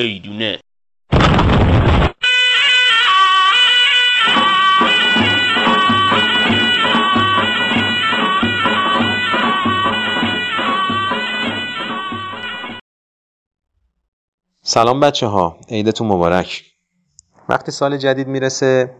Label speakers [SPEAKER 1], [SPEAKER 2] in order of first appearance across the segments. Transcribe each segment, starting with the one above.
[SPEAKER 1] ایدونه.
[SPEAKER 2] سلام بچه ها عیدتون مبارک. وقتی سال جدید می‌رسه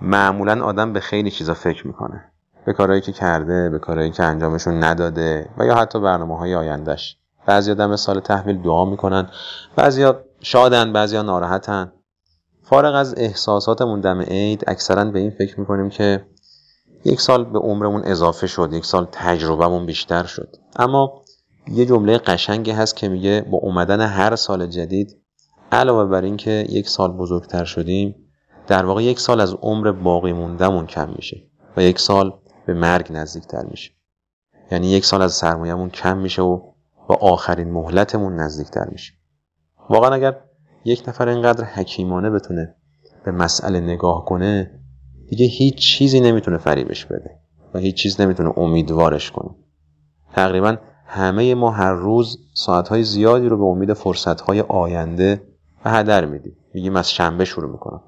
[SPEAKER 2] معمولا آدم به خیلی چیزا فکر می‌کنه. به کارهایی که کرده به کارهایی که انجامشون نداده و یا حتی برنامه های آیندهش بعضی آدم سال تحویل دعا می‌کنن بعضیا شادن بعضیا ناراحتن. فارغ از احساساتمون دم عید اکثرا به این فکر می‌کنیم که یک سال به عمرمون اضافه شد یک سال تجربهمون بیشتر شد. اما یه جمله قشنگی هست که میگه با اومدن هر سال جدید علاوه بر اینکه یک سال بزرگتر شدیم در واقع یک سال از عمر باقی موندهمون کم میشه و یک سال به مرگ نزدیکتر میشه. یعنی یک سال از سرمایهمون کم میشه و با آخرین مهلتمون نزدیکتر میشه واقعا اگر یک نفر اینقدر حکیمانه بتونه به مسئله نگاه کنه دیگه هیچ چیزی نمی‌تونه فریبش بده و هیچ چیز نمی‌تونه امیدوارش کنه. تقریبا همه ما هر روز ساعتهای زیادی رو به امید فرصتهای آینده و هدر میدیم. میگیم از شنبه شروع می‌کنم.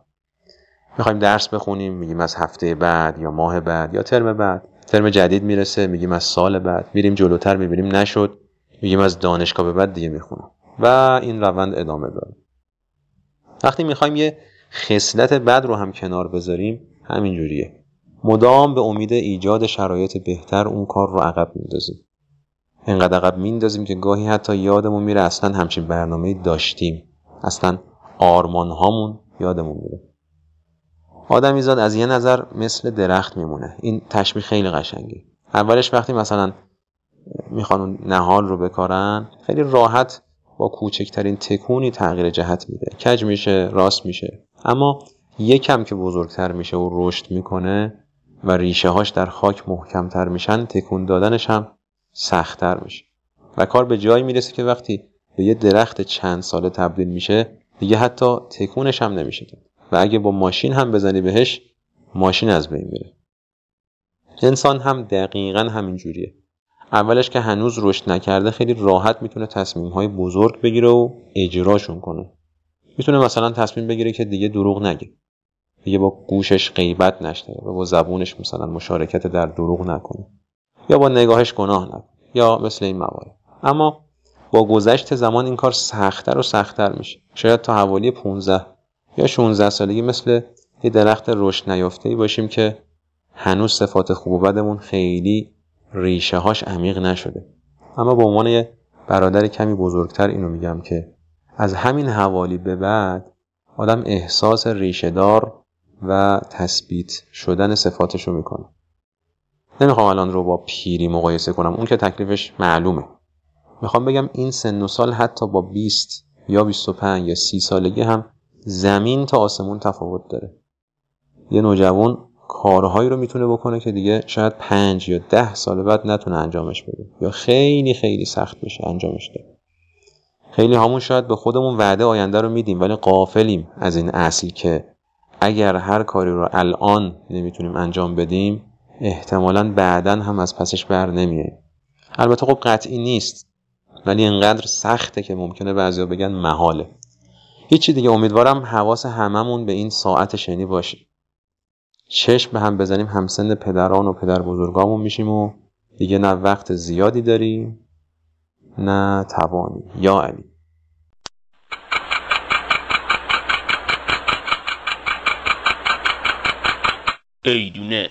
[SPEAKER 2] می‌خوایم درس بخونیم میگیم از هفته بعد یا ماه بعد یا ترم بعد. ترم جدید می‌رسه میگیم از سال بعد. میریم جلوتر می‌بینیم نشد. میگیم از دانشگاه به بعد دیگه می‌خونم. و این روند ادامه داره. وقتی می‌خوایم یه خصلت بد رو هم کنار بذاریم همین جوریه مدام به امید ایجاد شرایط بهتر اون کار رو عقب میندازیم انقدر عقب میندازیم که گاهی حتی یادمون میره اصلا همچین برنامه داشتیم. اصلا آرمان هامون یادمون میره. آدمی زاد از یه نظر مثل درخت میمونه. این تشبیه خیلی قشنگه. اولش وقتی مثلا می‌خوان نهال رو بکارن خیلی راحت با کوچکترین تکونی تغییر جهت میده. کج میشه راست میشه. اما یکم که بزرگتر میشه و رشد می‌کنه و ریشه هاش در خاک محکمتر میشن تکون دادنش هم سختتر میشه. و کار به جایی می‌رسه که وقتی به یه درخت چند ساله تبدیل میشه دیگه حتی تکونش هم نمیشه و اگه با ماشین هم بزنی بهش ماشین از بین میره. انسان هم دقیقا همین جوریه. اولش که هنوز رشد نکرده خیلی راحت می‌تونه تصمیم های بزرگ بگیره و اجراشون کنه. می‌تونه مثلا تصمیم بگیره که دیگه دروغ نگه. دیگه با گوشش غیبت نشته و با زبونش مثلا مشارکت در دروغ نکنه. یا با نگاهش گناه نکنه. یا مثل این موارد. اما با گذشت زمان این کار سختتر و سختتر میشه. شاید تا حوالی 15 یا 16 سالگی مثل یه درخت رشد نیافته باشیم که هنوز صفات خوب و بدمون خیلی ریشه هاش عمیق نشده. اما به عنوان یه برادر کمی بزرگتر اینو میگم که از همین حوالی به بعد آدم احساس ریشه دار و تثبیت شدن صفاتشو می‌کنه. نمی‌خوام الان رو با پیری مقایسه کنم. اون که تکلیفش معلومه. می‌خوام بگم این سن و سال حتی با 20 یا 25 یا 30 سالگی هم زمین تا آسمون تفاوت داره. یه نوجوان کارهایی رو می‌تونه بکنه که دیگه شاید پنج یا ده سال بعد نتونه انجامش بده. یا خیلی خیلی سخت بشه انجامش ده خیلی همون شاید به خودمون وعده آینده رو میدیم ولی قافلیم از این اصل که اگر هر کاری رو الان نمی‌تونیم انجام بدیم احتمالا بعدا هم از پسش بر نمیاییم البته خب قطعی نیست ولی اینقدر سخته که ممکنه بعضیا بگن محاله. هیچی دیگه امیدوارم حواس هممون به این ساعت شنی باشه. چشم به هم بزنیم همسن پدران و پدر بزرگامون میشیم و دیگه نه وقت زیادی داریم نه توانی. یا علی.
[SPEAKER 1] ایدونه